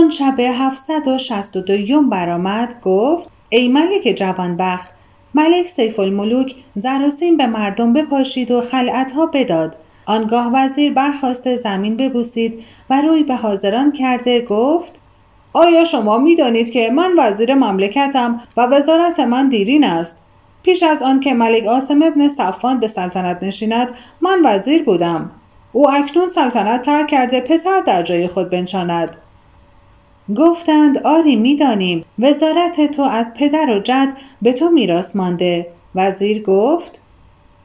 چون شب 762 برآمد گفت ای ملک جوانبخت ملک سیف الملوک زراسیم به مردم بپاشید و خلعتها بداد. آنگاه وزیر برخواسته زمین ببوسید و روی به حاضران کرده گفت آیا شما می دانید که من وزیر مملکتم و وزارت من دیرین است؟ پیش از آن که ملک آسم ابن صفان به سلطنت نشیند من وزیر بودم. او اکنون سلطنت ترک کرده پسر در جای خود بنشاند. گفتند آری می‌دانیم وزارت تو از پدر و جد به تو میراث مانده وزیر گفت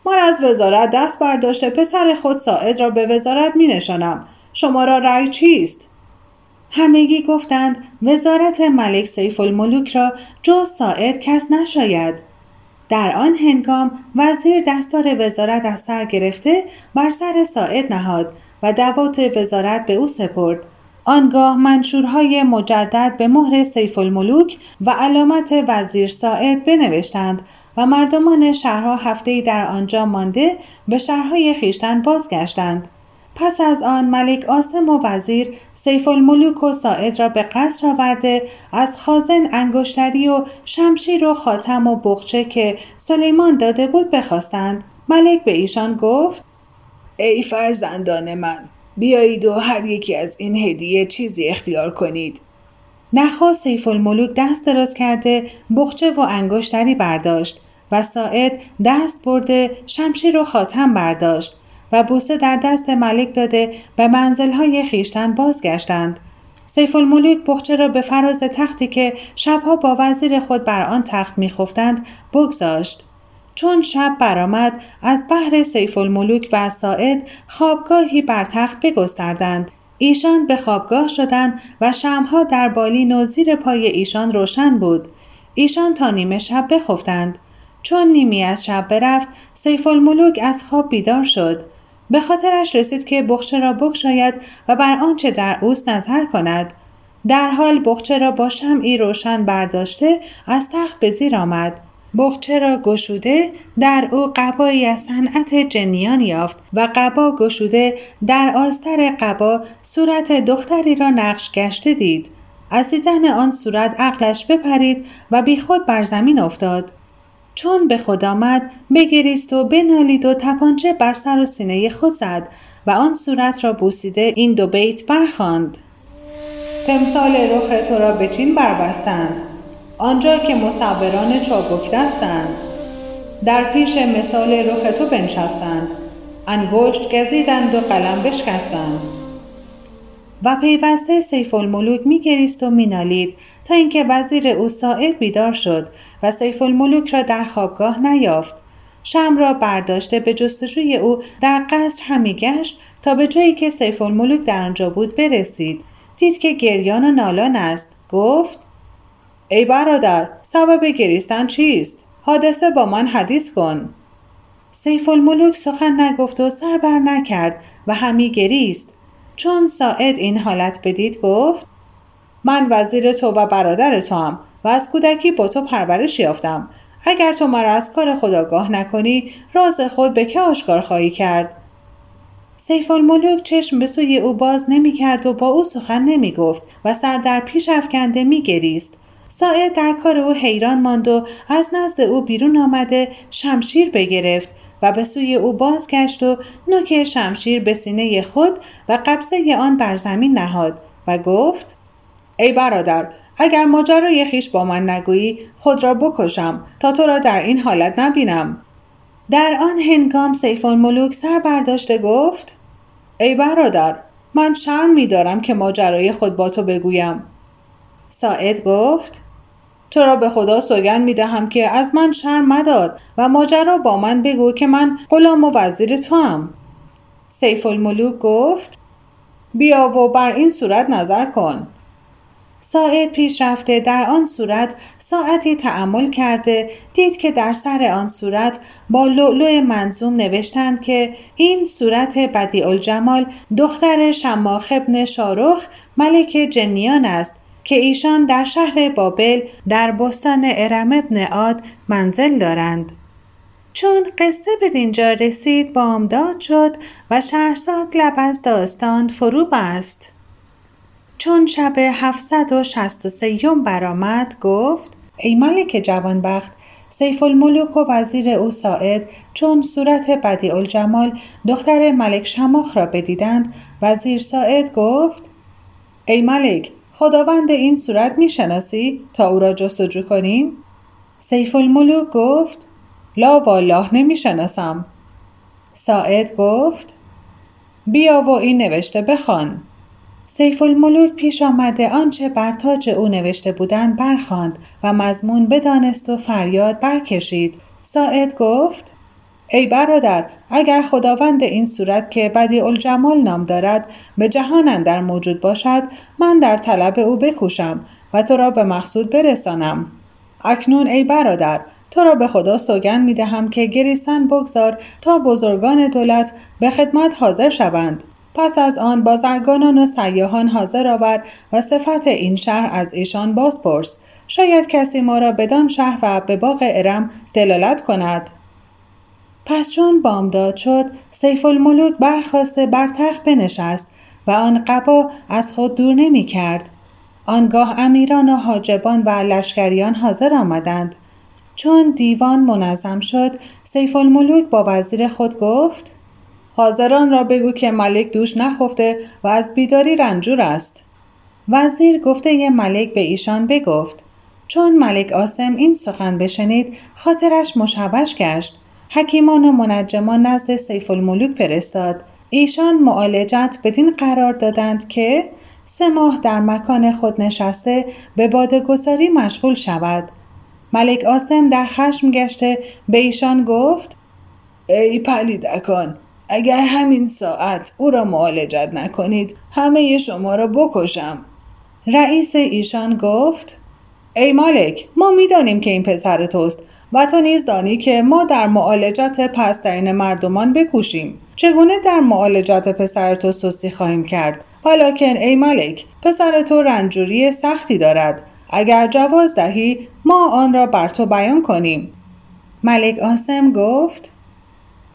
من از وزارت دست برداشته پسر خود ساعد را به وزارت می نشانم. شما را رأی چیست؟ همگی گفتند وزارت ملک سیف الملوک را جز ساعد کس نشاید. در آن هنگام وزیر دستار وزارت از سر گرفته بر سر ساعد نهاد و دوات وزارت به او سپرد. آنگاه منشورهای مجدد به مهر سیف الملوک و علامت وزیر ساعد بنوشتند و مردمان شهرها هفته در آنجا مانده به شهرهای خیشتن بازگشتند. پس از آن ملک آسم و وزیر سیف الملوک و ساعد را به قصر آورده از خازن انگشتری و شمشیر و خاتم و بخچه که سلیمان داده بود بخواستند. ملک به ایشان گفت ای فرزندان من بیایید و هر یکی از این هدیه چیزی اختیار کنید. نخواست سیف الملوک دست دراز کرده بخچه و انگشتری برداشت و ساعد دست برده شمشیر و خاتم برداشت و بوسه در دست ملک داده به منزلهای خیشتن بازگشتند. سیف الملوک بخچه را به فراز تختی که شبها با وزیر خود بر آن تخت میخفتند بگذاشت. چون شب برآمد از بحر سیف الملوک و ساعد خوابگاهی بر تخت بگستردند. ایشان به خوابگاه شدند و شمها در بالین و زیر پای ایشان روشن بود. ایشان تا نیمه شب بخفتند. چون نیمی از شب برفت سیف الملوک از خواب بیدار شد. به خاطرش رسید که بخچه را بکشاید و بر آنچه در اوست نظر کند. در حال بخچه را با شمعی روشن برداشته از تخت به زیر آمد. بخچه را گشوده در او قبایی از صنعت جنیان یافت و قبا گشوده در آستر قبا صورت دختری را نقش گشته دید. از دیدن آن صورت عقلش بپرید و بیخود بر زمین افتاد. چون به خود آمد بگریست و بنالید و تپانچه بر سر و سینه خود زد و آن صورت را بوسیده این دو بیت برخواند تمثال رخ تو را به چین بربستند. آنجا که مصوران چابک دستند. در پیش مثال رخ تو بنشستند. انگشت گزیدند و قلم بشکستند. و پیوسته سیف الملوک میگریست و مینالید تا اینکه وزیر او ساعد بیدار شد و سیف الملوک را در خوابگاه نیافت. شم را برداشته به جستجوی او در قصر همی گشت تا به جایی که سیف الملوک در آنجا بود برسید. دید که گریان و نالان است. گفت ای برادر سبب گریستن چیست؟ حادثه با من حدیث کن. سیف الملوک سخن نگفت و سر بر نکرد و همی گریست. چون ساعد این حالت بدید گفت من وزیر تو و برادر تو هم و از کودکی با تو پرورش یافتم. اگر تو مرا از کار خداگاه نکنی راز خود به که آشکار خواهی کرد؟ سیف الملوک چشم به سوی او باز نمی کرد و با او سخن نمی گفت و سر در پیش افکنده می گریست ساعد در کار او حیران ماند و از نزد او بیرون آمده شمشیر بگرفت و به سوی او بازگشت و نوک شمشیر به سینه خود و قبضه آن بر زمین نهاد و گفت ای برادر اگر ماجرای خیش با من نگویی خود را بکشم تا تو را در این حالت نبینم. در آن هنگام سیفون ملوک سر برداشته گفت ای برادر من شرم می دارم که ماجرای خود با تو بگویم. ساعد گفت تو را به خدا سوگن می دهم که از من شرم مدار و ماجرا با من بگو که من غلام و وزیر تو هم. سیف الملوک گفت بیا و بر این صورت نظر کن ساعد پیش رفته در آن صورت ساعتی تعمل کرده دید که در سر آن صورت با لؤلؤ منظوم نوشتند که این صورت بدیع الجمال دختر شماخ ابن شارخ ملک جنیان است که ایشان در شهر بابل در بستان ارم ابن عاد منزل دارند. چون قصه به دینجا رسید بامداد شد و شهرزاد لب از داستان فرو بست. چون شب 763 برآمد گفت ای ملک جوانبخت سیف الملوک و وزیر او ساعد چون صورت بدیع الجمال دختر ملک شماخ را بدیدند وزیر ساعد گفت ای ملک خداوند این صورت می‌شناسی تا او را جستجو کنیم؟ سیف الملوک گفت لا والله نمی‌شناسم. ساعد گفت بیا و این نوشته بخوان. سیف الملوک پیش آمده آنچه بر تاج او نوشته بودند برخواند و مضمون بدانست و فریاد برکشید. ساعد گفت ای برادر اگر خداوند این صورت که بدی الجمال نام دارد به جهان در موجود باشد من در طلب او بکوشم و تو را به مقصود برسانم. اکنون ای برادر تو را به خدا سوگن می دهم که گریستن بگذار تا بزرگان دولت به خدمت حاضر شوند. پس از آن بازرگانان و سیاهان حاضر آور و صفت این شهر از ایشان بازپرس. شاید کسی ما را بدان شهر و به باغ ارم دلالت کند. پس چون بامداد شد سیف الملوک برخواسته بر تخت بنشست و آن قبا از خود دور نمی کرد. آنگاه امیران و حاجبان و لشکریان حاضر آمدند. چون دیوان منظم شد سیف الملوک با وزیر خود گفت حاضران را بگو که ملک دوش نخفته و از بیداری رنجور است. وزیر گفته یه ملک به ایشان بگفت. چون ملک آسم این سخن بشنید خاطرش مشوش گشت. حکیمان و منجمان نزد سیف الملوک فرستاد. ایشان معالجت بدین قرار دادند که سه ماه در مکان خود نشسته به بادگساری مشغول شود. ملک آسم در خشم گشته به ایشان گفت ای پلیدکان اگر همین ساعت او را معالجت نکنید همه شما را بکشم رئیس ایشان گفت ای مالک ما می‌دانیم که این پسر توست و تو نیز دانی که ما در معالجت پسترین مردمان بکوشیم. چگونه در معالجت پسر تو سستی خواهیم کرد؟ ولیکن ای ملک پسر تو رنجوری سختی دارد. اگر جواز دهی ما آن را بر تو بیان کنیم. ملک آسم گفت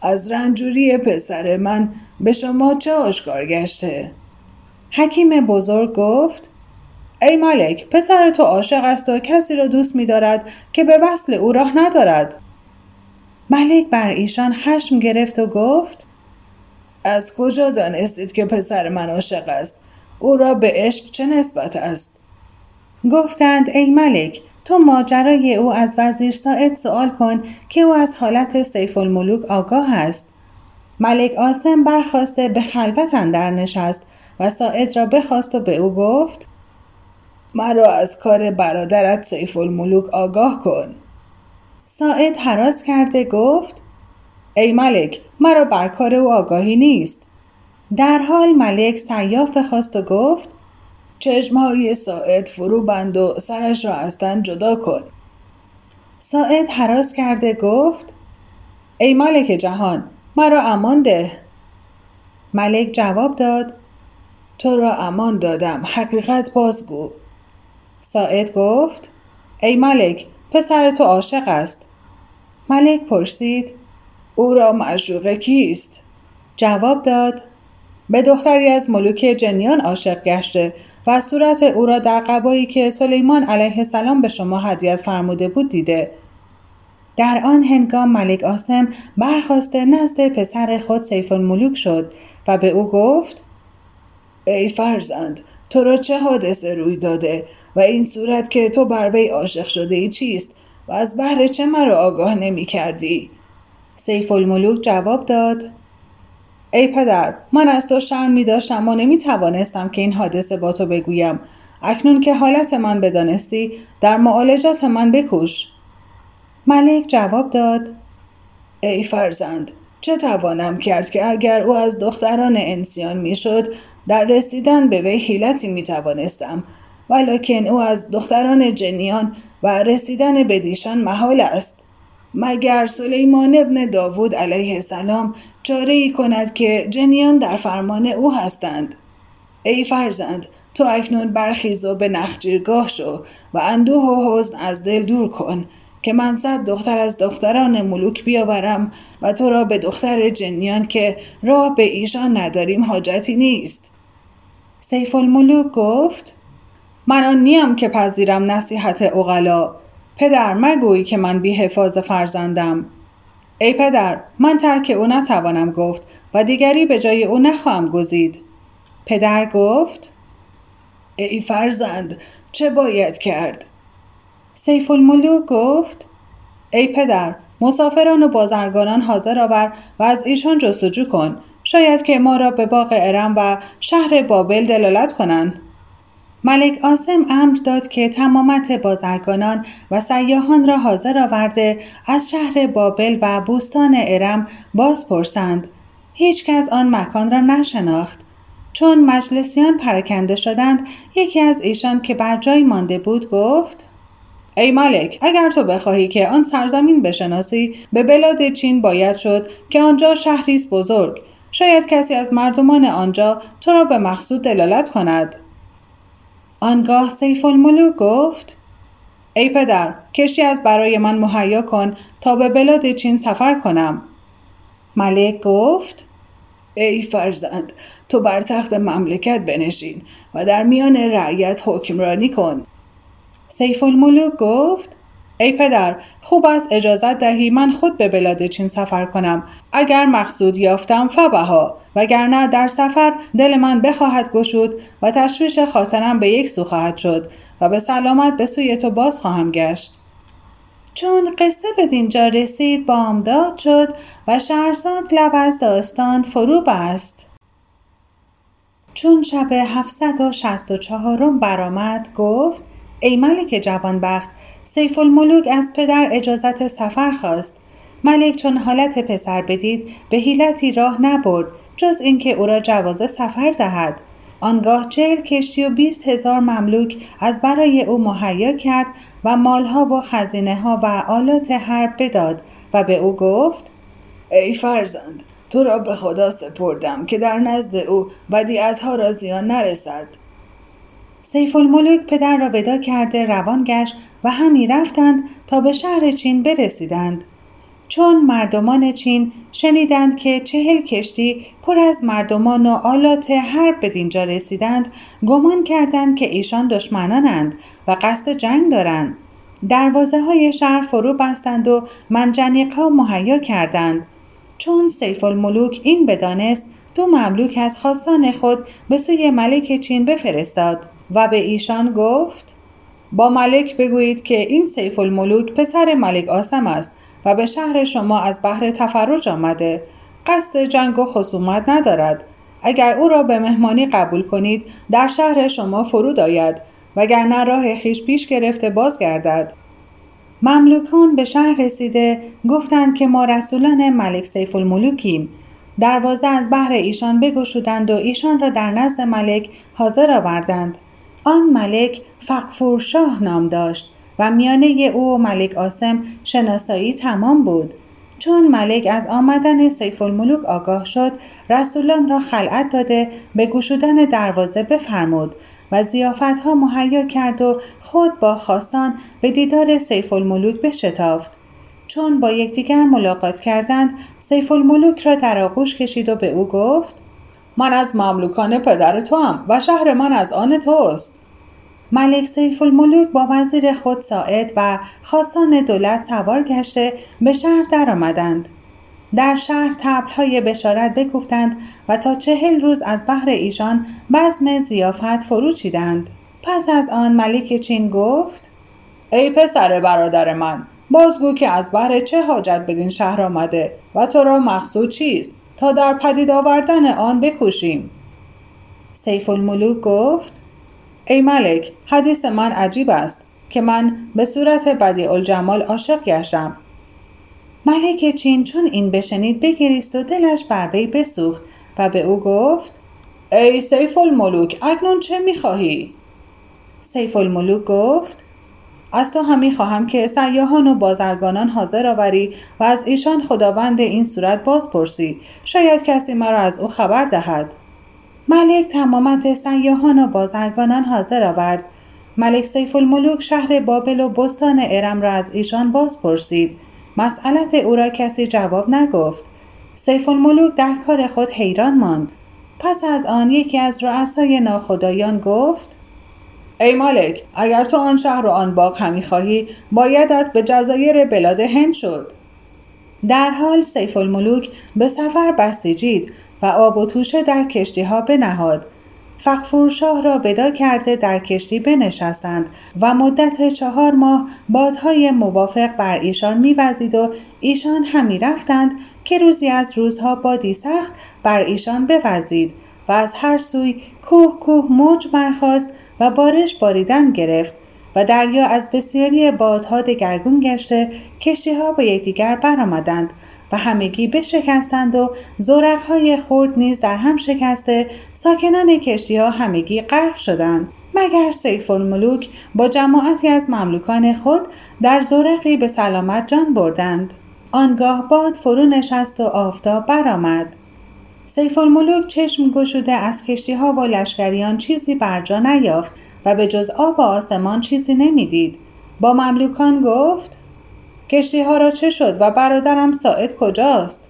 از رنجوری پسر من به شما چه آشکار گشته؟ حکیم بزرگ گفت ای ملک پسر تو عاشق است و کسی را دوست می دارد که به وصل او راه ندارد. ملک بر ایشان خشم گرفت و گفت از کجا دانستید که پسر من عاشق است؟ او را به عشق چه نسبت است؟ گفتند ای ملک تو ماجرای او از وزیر ساعد سوال کن که او از حالت سیف الملوک آگاه است. ملک آسم برخواسته به خلوت اندر نشست و ساعد را بخواست و به او گفت مرا از کار برادرت سیف الملوک آگاه کن. ساعد حراس کرده گفت ای ملک مرا بر کار او آگاهی نیست. در حال ملک سیاف خواست و گفت چشمهای ساعد فرو بند و سرش را از تن جدا کن ساعد حراس کرده گفت ای ملک جهان مرا امان ده ملک جواب داد تو را امان دادم حقیقت بازگو ساعد گفت ای ملک پسر تو عاشق است. ملک پرسید او را معشوق کیست؟ جواب داد به دختری از ملوک جنیان عاشق گشته و صورت او را در قبایی که سلیمان علیه السلام به شما هدیت فرموده بود دیده. در آن هنگام ملک آسم برخواسته نزد پسر خود سیف الملوک شد و به او گفت ای فرزند تو را چه حادثه روی داده؟ و این صورت که تو بر وی عاشق شده ای چیست و از بهر چه مرا آگاه نمی کردی؟ سیف الملوک جواب داد ای پدر من از تو شرم می داشتم و نمی توانستم که این حادثه با تو بگویم. اکنون که حالت من بدانستی در معالجات من بکوش. ملک جواب داد ای فرزند چه توانم کرد که اگر او از دختران انسیان می‌شد در رسیدن به وی حیلتی می توانستم؟ ولکن او از دختران جنیان و رسیدن به دیشان محال است. مگر سلیمان ابن داوود علیه السلام چاره ای کند که جنیان در فرمان او هستند؟ ای فرزند تو اکنون برخیز و به نخجیرگاه شو و اندوه و حزن از دل دور کن که من صد دختر از دختران ملوک بیاورم و تو را به دختر جنیان که راه به ایشان نداریم حاجتی نیست. سیف الملوک گفت من آن نیم که پذیرم نصیحت اغلا پدر مگویی که من بی حفاظ فرزندم. ای پدر من ترک او نتوانم گفت و دیگری به جای او نخواهم گزید. پدر گفت ای فرزند چه باید کرد؟ سیف الملوک گفت ای پدر مسافران و بازرگانان حاضر آور و از ایشان جستجو کن. شاید که ما را به باغ ارم و شهر بابل دلالت کنند. ملک آسم امر داد که تمامت بازرگانان و سیاهان را حاضر آورده از شهر بابل و بوستان ارم باز پرسند هیچ کس آن مکان را نشناخت. چون مجلسیان پرکنده شدند یکی از ایشان که بر جای مانده بود گفت ای ملک اگر تو بخواهی که آن سرزمین بشناسی به بلاد چین باید شد که آنجا شهری بزرگ. شاید کسی از مردمان آنجا تو را به مقصود دلالت کند. آنگاه سیف الملوک گفت ای پدر کشتی از برای من مهیا کن تا به بلاد چین سفر کنم. ملک گفت ای فرزند تو بر تخت مملکت بنشین و در میان رعیت حکمرانی کن. سیف الملوک گفت ای پدر خوب است اجازت دهی من خود به بلاد چین سفر کنم. اگر مقصود یافتم فبها. وگرنه در سفر دل من بخواهد گشود و تشویش خاطرم به یک سو خواهد شد و به سلامت به سوی تو باز خواهم گشت. چون قصه به دینجا رسید بامداد شد و شهرزاد لب از داستان فرو بست. چون شب 764 برآمد گفت ای ملک جوانبخت سیف الملوک از پدر اجازت سفر خواست. ملک چون حالت پسر بدید به حیلتی راه نبرد جز اینکه او را جواز سفر دهد. آنگاه چهل کشتی و بیست هزار مملوک از برای او مهیا کرد و مالها و خزینه ها و آلات حرب بداد و به او گفت ای فرزند تو را به خدا سپردم که در نزد او بدیعتها را زیان نرسد. سیف الملوک پدر را ودا کرده روان گشت و همی رفتند تا به شهر چین برسیدند. چون مردمان چین شنیدند که چهل کشتی پر از مردمان و آلات حرب به دینجا رسیدند گمان کردند که ایشان دشمنانند و قصد جنگ دارند. دروازه های شهر فرو بستند و منجنیق ها مهیا کردند. چون سیف الملوک این بدانست دو مملوک از خاصان خود به سوی ملک چین بفرستاد و به ایشان گفت با ملک بگویید که این سیف الملوک پسر ملک آسم است و به شهر شما از بحر تفرج آمده. قصد جنگ و خصومت ندارد. اگر او را به مهمانی قبول کنید در شهر شما فرود آید وگرنه راه خیش پیش گرفته بازگردد. مملوکان به شهر رسیده گفتند که ما رسولان ملک سیف الملوکیم. دروازه از بحر ایشان بگشودند و ایشان را در نزد ملک حاضر آوردند. آن ملک فقفور شاه نام داشت. و میانه او و ملک آسم شناسایی تمام بود. چون ملک از آمدن سیف الملوک آگاه شد رسولان را خلعت داده به گشودن دروازه بفرمود و زیافت ها مهیا کرد و خود با خاصان به دیدار سیف الملوک بشتافت. چون با یکدیگر ملاقات کردند سیف الملوک را در آغوش کشید و به او گفت من از مملوکان پدر تو هم و شهر من از آن توست. ملک سیف الملوک با وزیر خود ساعد و خاصان دولت سوار گشته به شهر درآمدند. در شهر تبلهای بشارت بکوفتند و تا چهل روز از بحر ایشان بزم زیافت فرو چیدند. پس از آن ملک چین گفت ای پسر برادر من بازگو که از بحر چه حاجت بدین شهر آمده و تو را مقصود چیست تا در پدید آوردن آن بکوشیم سیف الملوک گفت ای ملک حدیث من عجیب است که من به صورت بدی الجمال عاشق گشتم. ملک چین چون این بشنید بگریست و دلش بر وی بسوخت و به او گفت ای سیف الملوک اکنون چه می‌خواهی؟ سیف الملوک گفت از تو همی خواهم که سیاهان و بازرگانان حاضر آوری و از ایشان خداوند این صورت باز پرسی شاید کسی مرا از او خبر دهد. ملک تمامت سیاهان و بازرگانان حاضر آورد. ملک سیف الملوک شهر بابل و بستان ارم را از ایشان باز پرسید. مسئلت او را کسی جواب نگفت. سیف الملوک در کار خود حیران ماند. پس از آن یکی از رؤسای ناخدایان گفت ای ملک اگر تو آن شهر و آن باغ همی خواهی بایدت به جزایر بلاد هند شد. در حال سیف الملوک به سفر بسیجید. و آب و توشه در کشتی ها بنهاد. فقفور شاه را ودا کرده در کشتی بنشستند و مدت چهار ماه بادهای موافق بر ایشان میوزید و ایشان همی رفتند که روزی از روزها بادی سخت بر ایشان بوزید و از هر سوی کوه کوه موج برخاست و بارش باریدن گرفت و دریا از بسیاری بادها دگرگون گشته کشتی ها به یکدیگر برآمدند و همگی بشکستند و های خورد نیز در هم شکسته ساکنان کشتی ها همگی غرق شدند. مگر سیف الملوک با جماعتی از مملوکان خود در زورقی به سلامت جان بردند؟ آنگاه باد فرو نشست و آفتاب برآمد. سیف الملوک چشم گشوده از کشتی ها و لشکریان چیزی بر جا نیافت و به جز آب و آسمان چیزی نمی‌دید. با مملوکان گفت کشتی ها را چه شد و برادرم ساعد کجاست؟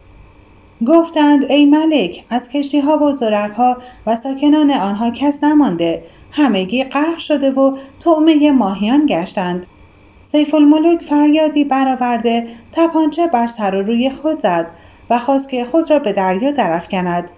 گفتند ای ملک از کشتی ها و زرق ها و ساکنان آنها کس نمانده. همگی غرق شده و طعمه ماهیان گشتند. سیف الملوک فریادی برآورده تپانچه بر سر و روی خود زد و خواست که خود را به دریا درفکند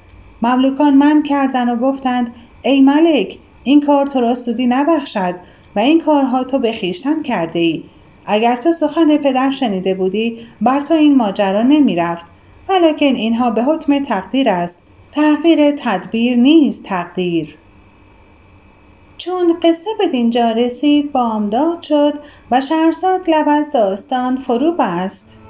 مملوکان من کردند و گفتند ای ملک این کار تو را سودی نبخشد و این کارها تو به خویشتن کرده ای اگر تو سخن پدر شنیده بودی بر تو این ماجرا نمی رفت ولیکن اینها به حکم تقدیر است. تغییر تدبیر نیست تقدیر. چون قصه به دینجا رسید بامداد شد و شهرزاد لب از داستان فرو بست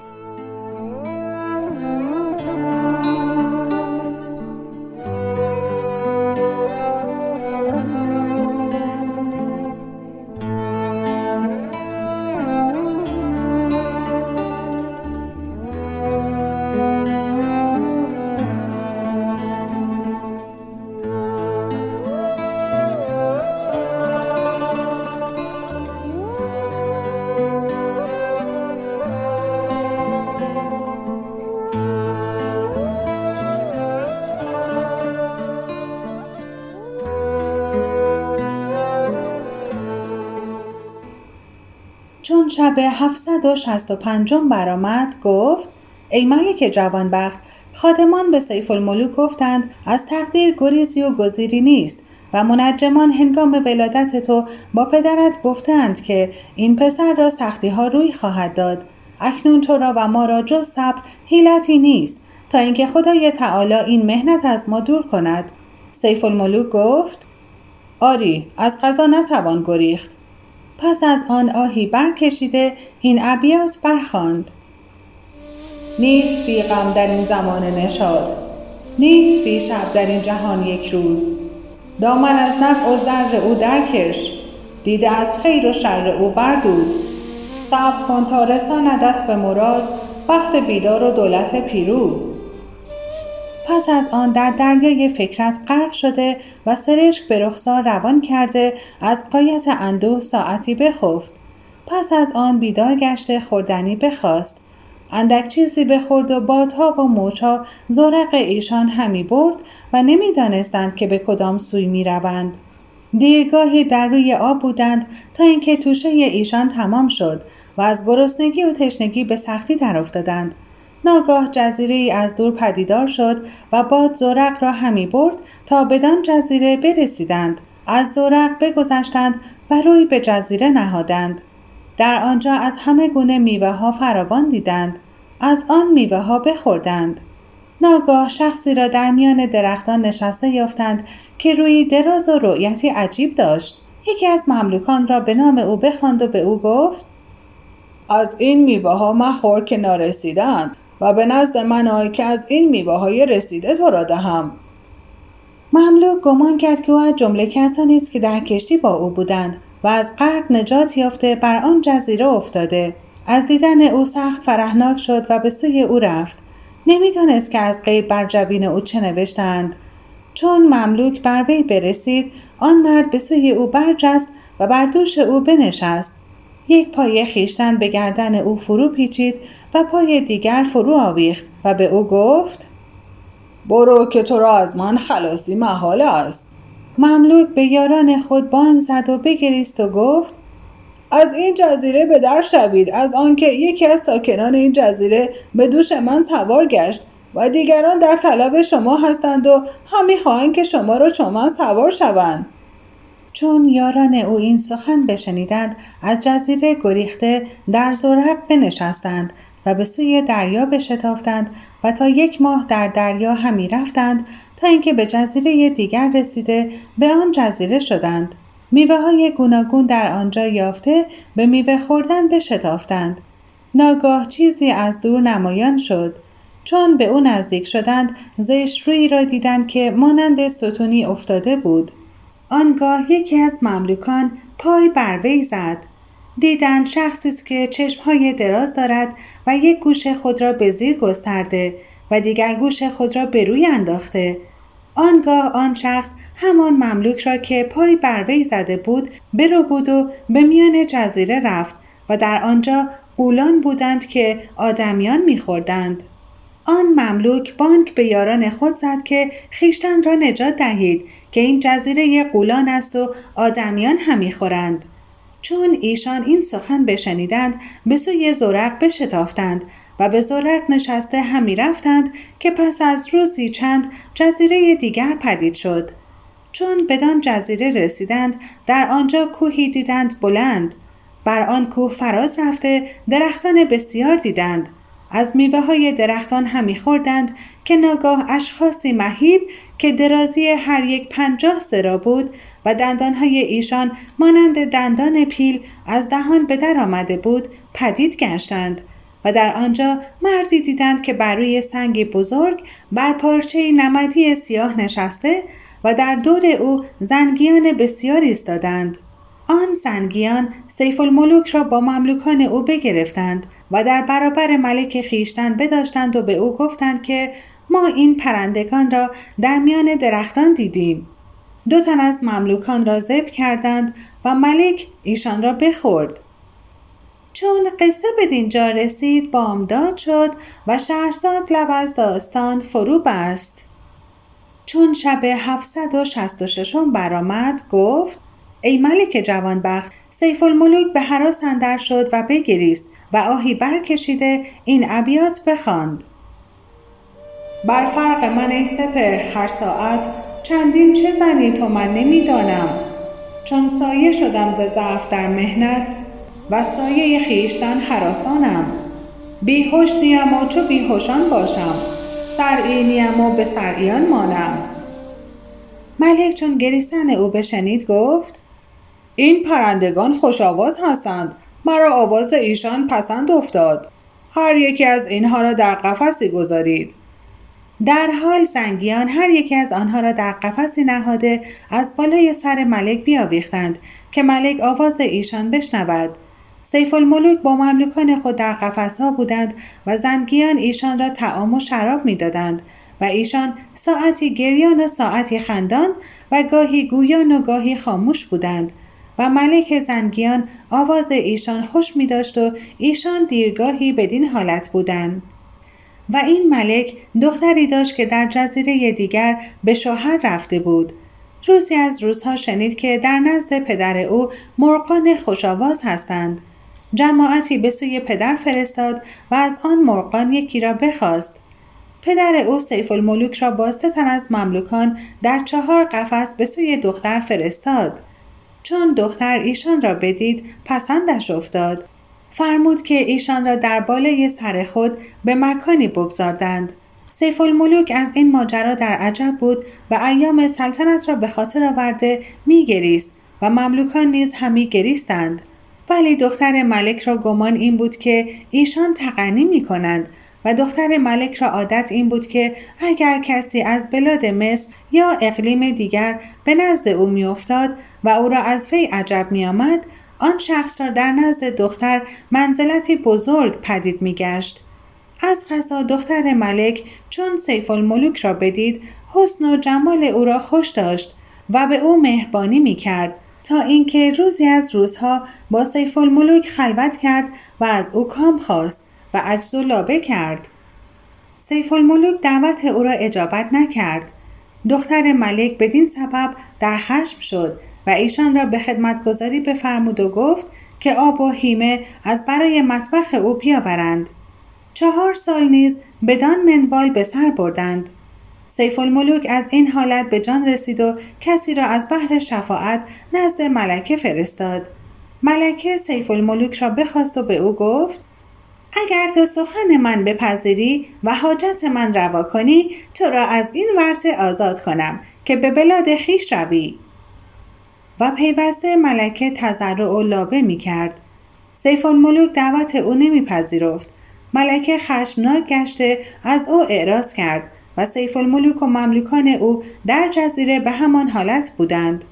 شب 765 برآمد گفت ای ملک جوانبخت خادمان به سیف الملوک گفتند از تقدیر گریزی و گزیری نیست و منجمان هنگام ولادت تو با پدرت گفتند که این پسر را سختی ها روی خواهد داد. اکنون تو را و ما را جز صبر حیلتی نیست تا اینکه خدای تعالی این مهنت از ما دور کند. سیف الملوک گفت آری از قضا نتوان گریخت. پس از آن آهی برکشیده این ابیات برخواند نیست بی غم در این زمان نشاد نیست بی شب در این جهان یک روز. دامن از نفع و ضر او درکش. دیده از خیر و شر او بردوز. صبر کن تا رساندت به مراد وقت بیدار و دولت پیروز. پس از آن در دریای فکرت غرق شده و سرشک به رخسار روان کرده از قایت اندوه ساعتی بخفت پس از آن بیدار گشته خوردنی بخواست اندک چیزی بخورد و بادها و موچها زرق ایشان همی برد و نمی‌دانستند که به کدام سوی می روند. دیرگاهی در روی آب بودند تا اینکه توشه ایشان تمام شد و از گرسنگی و تشنگی به سختی در افتادند. ناگاه جزیره ای از دور پدیدار شد و باد زورق را همی برد تا بدان جزیره برسیدند. از زورق بگذشتند و روی به جزیره نهادند. در آنجا از همه گونه میوه ها فراوان دیدند. از آن میوه ها بخوردند. ناگاه شخصی را در میان درختان نشسته یافتند که روی دراز و رؤیتی عجیب داشت. یکی از مملوکان را به نام او بخواند و به او گفت از این میوه ها مخور که نارسیدند و به نزد من آی که از این میوه های رسیده تو را دهم. مملوک گمان کرد که او از جمله کسانی است که در کشتی با او بودند و از غرق نجات یافته بر آن جزیره افتاده. از دیدن او سخت فرهناک شد و به سوی او رفت. نمی‌دانست که از غیب بر جبین او چه نوشتند. چون مملوک بر وی برسید آن مرد به سوی او برجست و بر دوش او بنشست. یک پای خیشتن به گردن او فرو پیچید و پای دیگر فرو آویخت و به او گفت برو که تو را از من خلاصی محال است. مملوک به یاران خود بانگ زد و بگریست و گفت از این جزیره به در شوید از آنکه یکی از ساکنان این جزیره به دوش من سوار گشت و دیگران در طلب شما هستند و همی خواهند که شما را چون من سوار شوند. چون یاران او این سخن بشنیدند از جزیره گریخته در زورق بنشستند و به سوی دریا بشتافتند و تا یک ماه در دریا همی رفتند تا اینکه به جزیره دیگر رسیده به آن جزیره شدند. میوه های گوناگون در آنجا یافته به میوه خوردن بشتافتند. ناگاه چیزی از دور نمایان شد. چون به او نزدیک شدند زشت روی را دیدند که مانند ستونی افتاده بود. آنگاه یکی از مملوکان پای بر وی زد. دیدند شخصی است که چشمهای دراز دارد و یک گوش خود را به زیر گسترده و دیگر گوش خود را به روی انداخته. آنگاه آن شخص همان مملوک را که پای بر وی زده بود برو بود و به میان جزیره رفت و در آنجا قولان بودند که آدمیان میخوردند. آن مملوک بانک به یاران خود زد که خیشتن را نجات دهید که این جزیره قولان است و آدمیان هم می‌خورند. چون ایشان این سخن بشنیدند به سوی زورق بشتافتند و به زورق نشسته همی رفتند که پس از روزی چند جزیره دیگر پدید شد. چون بدان جزیره رسیدند در آنجا کوهی دیدند بلند. بر آن کوه فراز رفته درختان بسیار دیدند. از میوه های درختان همی خوردند که ناگاه اشخاصی مهیب که درازی هر یک پنجاه سرا بود و دندانهای ایشان مانند دندان پیل از دهان به در آمده بود پدید گشتند و در آنجا مردی دیدند که بر روی سنگی بزرگ بر پارچه نمدی سیاه نشسته و در دور او زنگیان بسیار ایستادند. آن زنگیان سیف الملوک را با مملوکان او بگرفتند و در برابر ملک خیشتن بداشتند و به او گفتند که ما این پرندگان را در میان درختان دیدیم. دو تن از مملوکان را ذبح کردند و ملک ایشان را بخورد. چون قصه به دینجا رسید بامداد شد و شهرزاد لب از داستان فرو بست. چون شب 766 برآمد گفت ای ملک جوانبخت سیف الملوک به حراس اندر شد و بگریست و آهی برکشیده این ابیات بخواند. بر فرق من ای سپر هر ساعت چندین چه زنی تو من نمی‌دانم. چون سایه شدم ز ضعف در مهنت و سایه خیشتن حراسانم. بیهوش نیم و چو بیهوشان باشم سرعی نیم و به سرعیان مانم. ملک چون گریستن او بشنید گفت این پرندگان خوش آواز هستند. مرا آواز ایشان پسند افتاد. هر یکی از اینها را در قفسی گذارید. در حال زنگیان هر یکی از آنها را در قفسی نهاده از بالای سر ملک بیاویختند که ملک آواز ایشان بشنود. سیف الملوک با مملوکان خود در ها بودند و زنگیان ایشان را تعام و شراب می‌دادند و ایشان ساعتی گریان و ساعتی خندان و گاهی گویان و گاهی خاموش بودند. و ملک زنگیان آواز ایشان خوش می داشت و ایشان دیرگاهی بدین حالت بودند. و این ملک دختری داشت که در جزیره دیگر به شوهر رفته بود. روزی از روزها شنید که در نزد پدر او مرغان خوشاواز هستند. جماعتی به سوی پدر فرستاد و از آن مرغان یکی را بخواست. پدر او سیف الملوک را با سه تن از مملوکان در چهار قفس به سوی دختر فرستاد. چون دختر ایشان را بدید پسندش افتاد. فرمود که ایشان را در بالای سر خود به مکانی بگذاردند. سیف الملوک از این ماجرا در عجب بود و ایام سلطنت را به خاطر آورده میگریست و مملوکان نیز همی گریستند. ولی دختر ملک را گمان این بود که ایشان تقنی می کنند و دختر ملک را عادت این بود که اگر کسی از بلاد مصر یا اقلیم دیگر به نزد او میافتاد و او را از وی عجب میآمد آن شخص را در نزد دختر منزلتی بزرگ پدید میگشت. از قضا دختر ملک چون سیف الملوک را بدید حسن و جمال او را خوش داشت و به او مهربانی می کرد تا اینکه روزی از روزها با سیف الملوک خلوت کرد و از او کام خواست. و و لابه کرد. سیف الملوک دعوت او را اجابت نکرد. دختر ملک بدین سبب در خشم شد و ایشان را به خدمتگزاری بفرمود و گفت که آب و هیمه از برای مطبخ او بیاورند. چهار سال نیز بدان منوال به سر بردند. سیف الملوک از این حالت به جان رسید و کسی را از بهر شفاعت نزد ملکه فرستاد. ملکه سیف الملوک را بخواست و به او گفت اگر تو سخن من بپذیری و حاجت من روا کنی تو را از این ورطه آزاد کنم که به بلاد خیش روی و پیوسته ملکه تذرع و لابه می کرد. سیف الملوک دعوت او نمیپذیرفت. ملکه خشمناک گشته از او اعراض کرد و سیف الملوک و مملوکان او در جزیره به همان حالت بودند.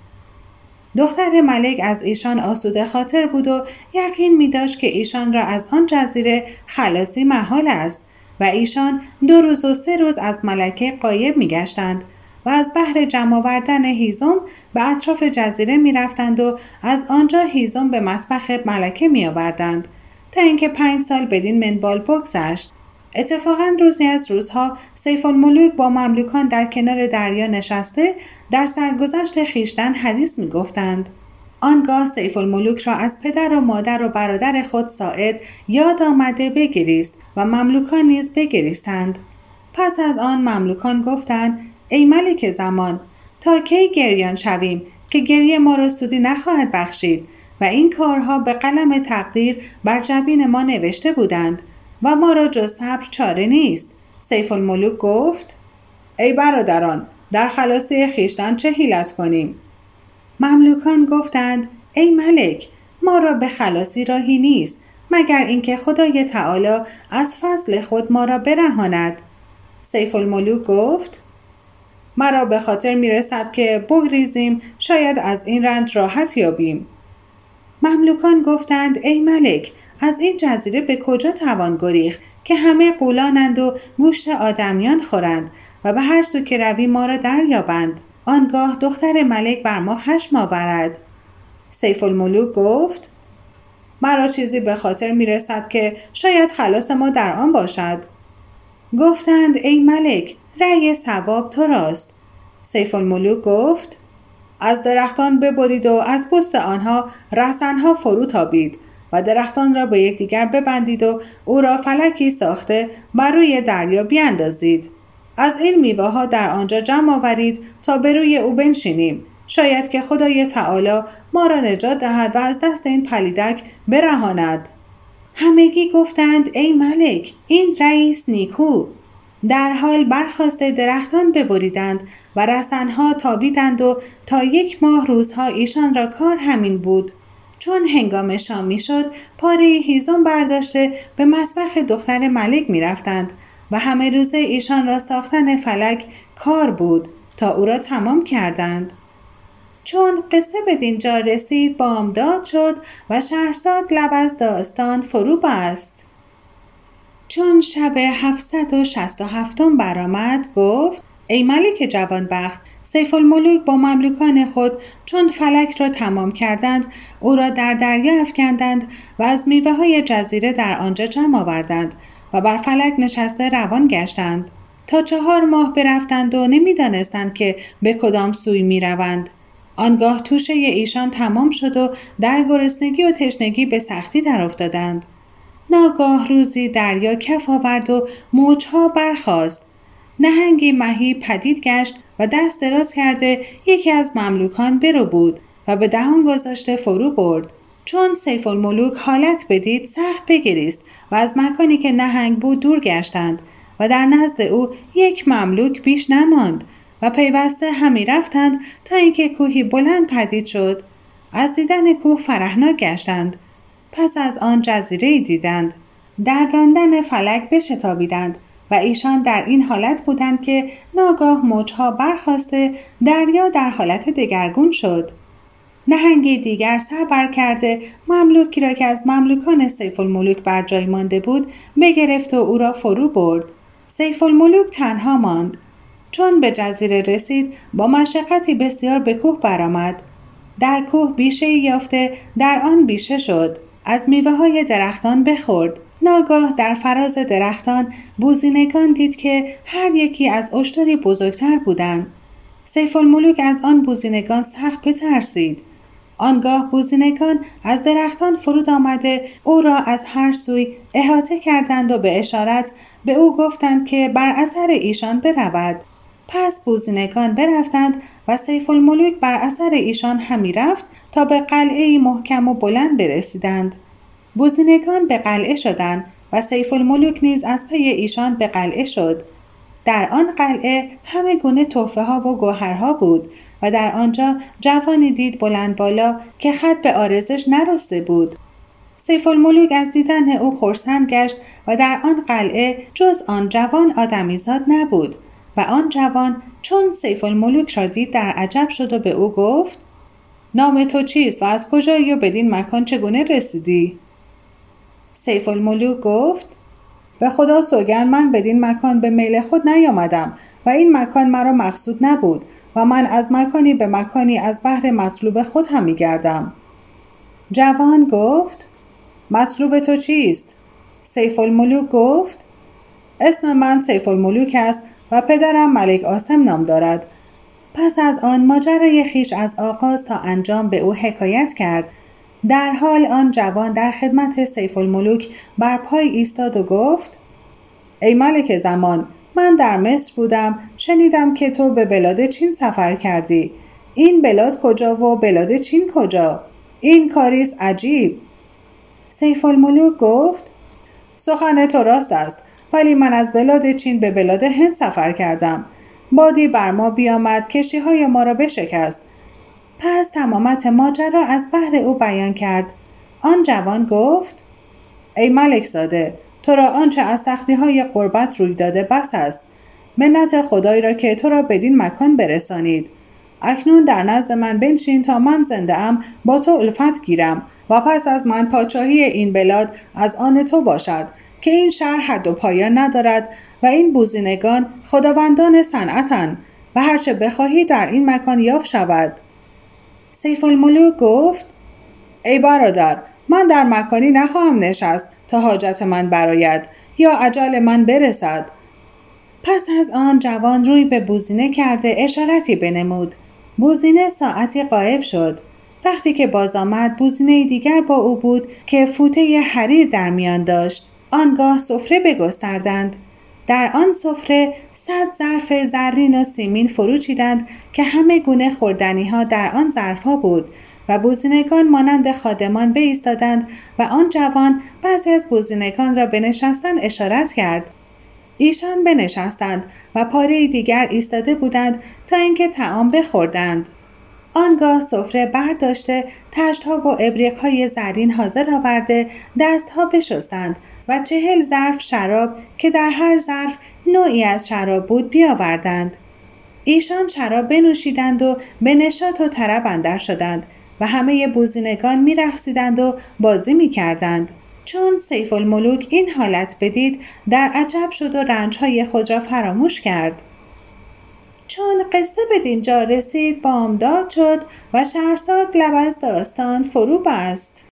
دختر ملک از ایشان آسوده خاطر بود و یقین می داشت که ایشان را از آن جزیره خلاصی محال است و ایشان دو روز و سه روز از ملکه قایب می گشتند و از بحر جمع آوردن هیزم به اطراف جزیره می رفتند و از آنجا هیزم به مطبخ ملکه می آوردند تا اینکه پنج سال بدین منبال بگذشت. اتفاقا روزی از روزها سیف الملوک با مملوکان در کنار دریا نشسته در سرگذشت خیشتن حدیث می گفتند. آنگاه سیف الملوک را از پدر و مادر و برادر خود ساعد یاد آمده بگریست و مملوکان نیز بگریستند. پس از آن مملوکان گفتند ای ملک زمان تا کی گریان شویم که گریه ما را سودی نخواهد بخشید و این کارها به قلم تقدیر بر جبین ما نوشته بودند و ما را جز صبر چاره نیست. سیف الملوک گفت ای برادران در خلاصی خیشتن چه حیلت کنیم؟ مملوکان گفتند ای ملک ما را به خلاصی راهی نیست مگر اینکه خدای تعالی از فضل خود ما را برهاند. سیف الملوک گفت مرا به خاطر می رسد که بگریزیم شاید از این رنج راحت یابیم. مملوکان گفتند ای ملک از این جزیره به کجا توان گریخت که همه قولانند و گوشت آدمیان خورند و به هر سو که روی ما را دریابند؟ آنگاه دختر ملک بر ما خشم آورد. سیف الملوک گفت مرا چیزی به خاطر می رسد که شاید خلاص ما در آن باشد. گفتند ای ملک رأی ثواب تو راست. سیف الملوک گفت از درختان ببرید و از پست آنها رسنها فرو تابید و درختان را به یکدیگر ببندید و او را فلکی ساخته بر روی دریا بیاندازید از این میوه ها در آنجا جمع آورید تا به روی او بنشینیم. شاید که خدای تعالی ما را نجات دهد و از دست این پلیدک برهاند. همگی گفتند ای ملک این رئیس نیکو. در حال برخواسته درختان ببریدند و رسنها تابیدند و تا یک ماه روزها ایشان را کار همین بود. چون هنگام شام می‌شد پاره هیزم برداشته به مطبخ دختر ملک می‌رفتند و همه روزه ایشان را ساختن فلک کار بود تا او را تمام کردند. چون قصه به دینجا رسید بامداد شد و شهرزاد لب از داستان فرو بست. چون شب 767 برآمد گفت ای ملک جوانبخت سیف الملوک با مملوکان خود چون فلک را تمام کردند او را در دریا افکندند و از میوه های جزیره در آنجا جمع آوردند و بر فلک نشسته روان گشتند تا چهار ماه برفتند و نمی‌دانستند که به کدام سوی می روند. آنگاه توشه ایشان تمام شد و در گرسنگی و تشنگی به سختی در افتادند. ناگاه روزی دریا کف آورد و موجها برخاست نهنگی مهی پدید گشت و دست دراز کرده یکی از مملوکان برو بود و به دهان گذاشته فرو برد. چون سیف الملوک حالت بدید سخت بگریست و از مکانی که نهنگ بود دور گشتند و در نزد او یک مملوک بیش نماند و پیوسته همی رفتند تا اینکه کوهی بلند پدید شد. از دیدن کوه فرهناک گشتند. پس از آن جزیره دیدند. در راندن فلک بشتابیدند. و ایشان در این حالت بودند که ناگاه موجها برخواسته دریا در حالت دگرگون شد. نهنگی دیگر سر بر کرده مملوکی را که از مملوکان سیف الملوک بر جای مانده بود بگرفت و او را فرو برد. سیف الملوک تنها ماند. چون به جزیره رسید با مشقتی بسیار به کوه برآمد. در کوه بیشه یافته در آن بیشه شد. از میوه های درختان بخورد. ناگاه در فراز درختان بوزینگان دید که هر یکی از اشتری بزرگتر بودند. سیف الملوک از آن بوزینگان سخت بترسید. آنگاه بوزینگان از درختان فرود آمده او را از هر سوی احاطه کردند و به اشارت به او گفتند که بر اثر ایشان برود. پس بوزینگان برفتند و سیف الملوک بر اثر ایشان همی رفت تا به قلعه محکم و بلند برسیدند. بوزینگان به قلعه شدند و سیف الملوک نیز از پی ایشان به قلعه شد در آن قلعه همه گونه تحفه ها و گوهرها بود و در آنجا جوانی دید بلند بالا که خط به عارضش نرسته بود سیف الملوک از دیدن او خرسند گشت و در آن قلعه جز آن جوان آدمیزاد نبود و آن جوان چون سیف الملوک را دید در عجب شد و به او گفت نام تو چیست و از کجایی و بدین مکان چگونه رسیدی؟ سیف الملوک گفت به خدا سوگن من بدین مکان به میل خود نیامدم و این مکان مرا مقصود نبود و من از مکانی به مکانی از بحر مطلوب خود هم می گردم. جوان گفت مطلوب تو چیست؟ سیف الملوک گفت اسم من سیف الملوک است و پدرم ملک آسم نام دارد. پس از آن ماجرای خویش از آغاز تا انجام به او حکایت کرد. در حال آن جوان در خدمت سیف الملوک بر پای ایستاد و گفت ای ملک زمان من در مصر بودم شنیدم که تو به بلاد چین سفر کردی. این بلاد کجا و بلاد چین کجا؟ این کاریست عجیب. سیف الملوک گفت سخن تو راست است ولی من از بلاد چین به بلاد هند سفر کردم. بادی بر ما بیامد کشتی های ما را بشکست. پس تمامت ماجرا از بحر او بیان کرد. آن جوان گفت ای ملک زاده تو را آنچه از سختی های قربت روی داده بس است. منت خدای را که تو را بدین مکان برسانید. اکنون در نزد من بنشین تا من زنده ام با تو الفت گیرم و پس از من پادشاهی این بلاد از آن تو باشد که این شهر حد و پایان ندارد و این بوزینگان خداوندان صنعتند و هرچه بخواهی در این مکان یافت شود. سیف الملوک گفت ای برادر من در مکانی نخواهم نشست تا حاجت من براید یا عجال من برسد. پس از آن جوان روی به بوزینه کرده اشارتی بنمود. بوزینه ساعتی قایب شد. وقتی که باز آمد بوزینه دیگر با او بود که فوته حریر در میان داشت. آنگاه سفره بگستردند. در آن سفره صد ظرف زرین و سیمین فرو چیدند که همه گونه خوردنی ها در آن ظرف ها بود و بوزینگان مانند خادمان بایستادند و آن جوان بعضی از بوزینگان را به نشستن اشارت کرد. ایشان بنشستند و پاره دیگر ایستاده بودند تا اینکه تعام بخوردند. آنگاه سفره برداشته تشتها و ابریقهای زرین حاضر آورده دستها بشستند و چهل ظرف شراب که در هر ظرف نوعی از شراب بود بیاوردند. ایشان شراب بنوشیدند و به نشاط و طرب اندر شدند و همه بوزینگان میرقصیدند و بازی می‌کردند. چون سیف الملوک این حالت بدید در عجب شد و رنجهای خود را فراموش کرد. چون قصه به دینجا رسید بامداد شد و شهرزاد لب از داستان فرو بست.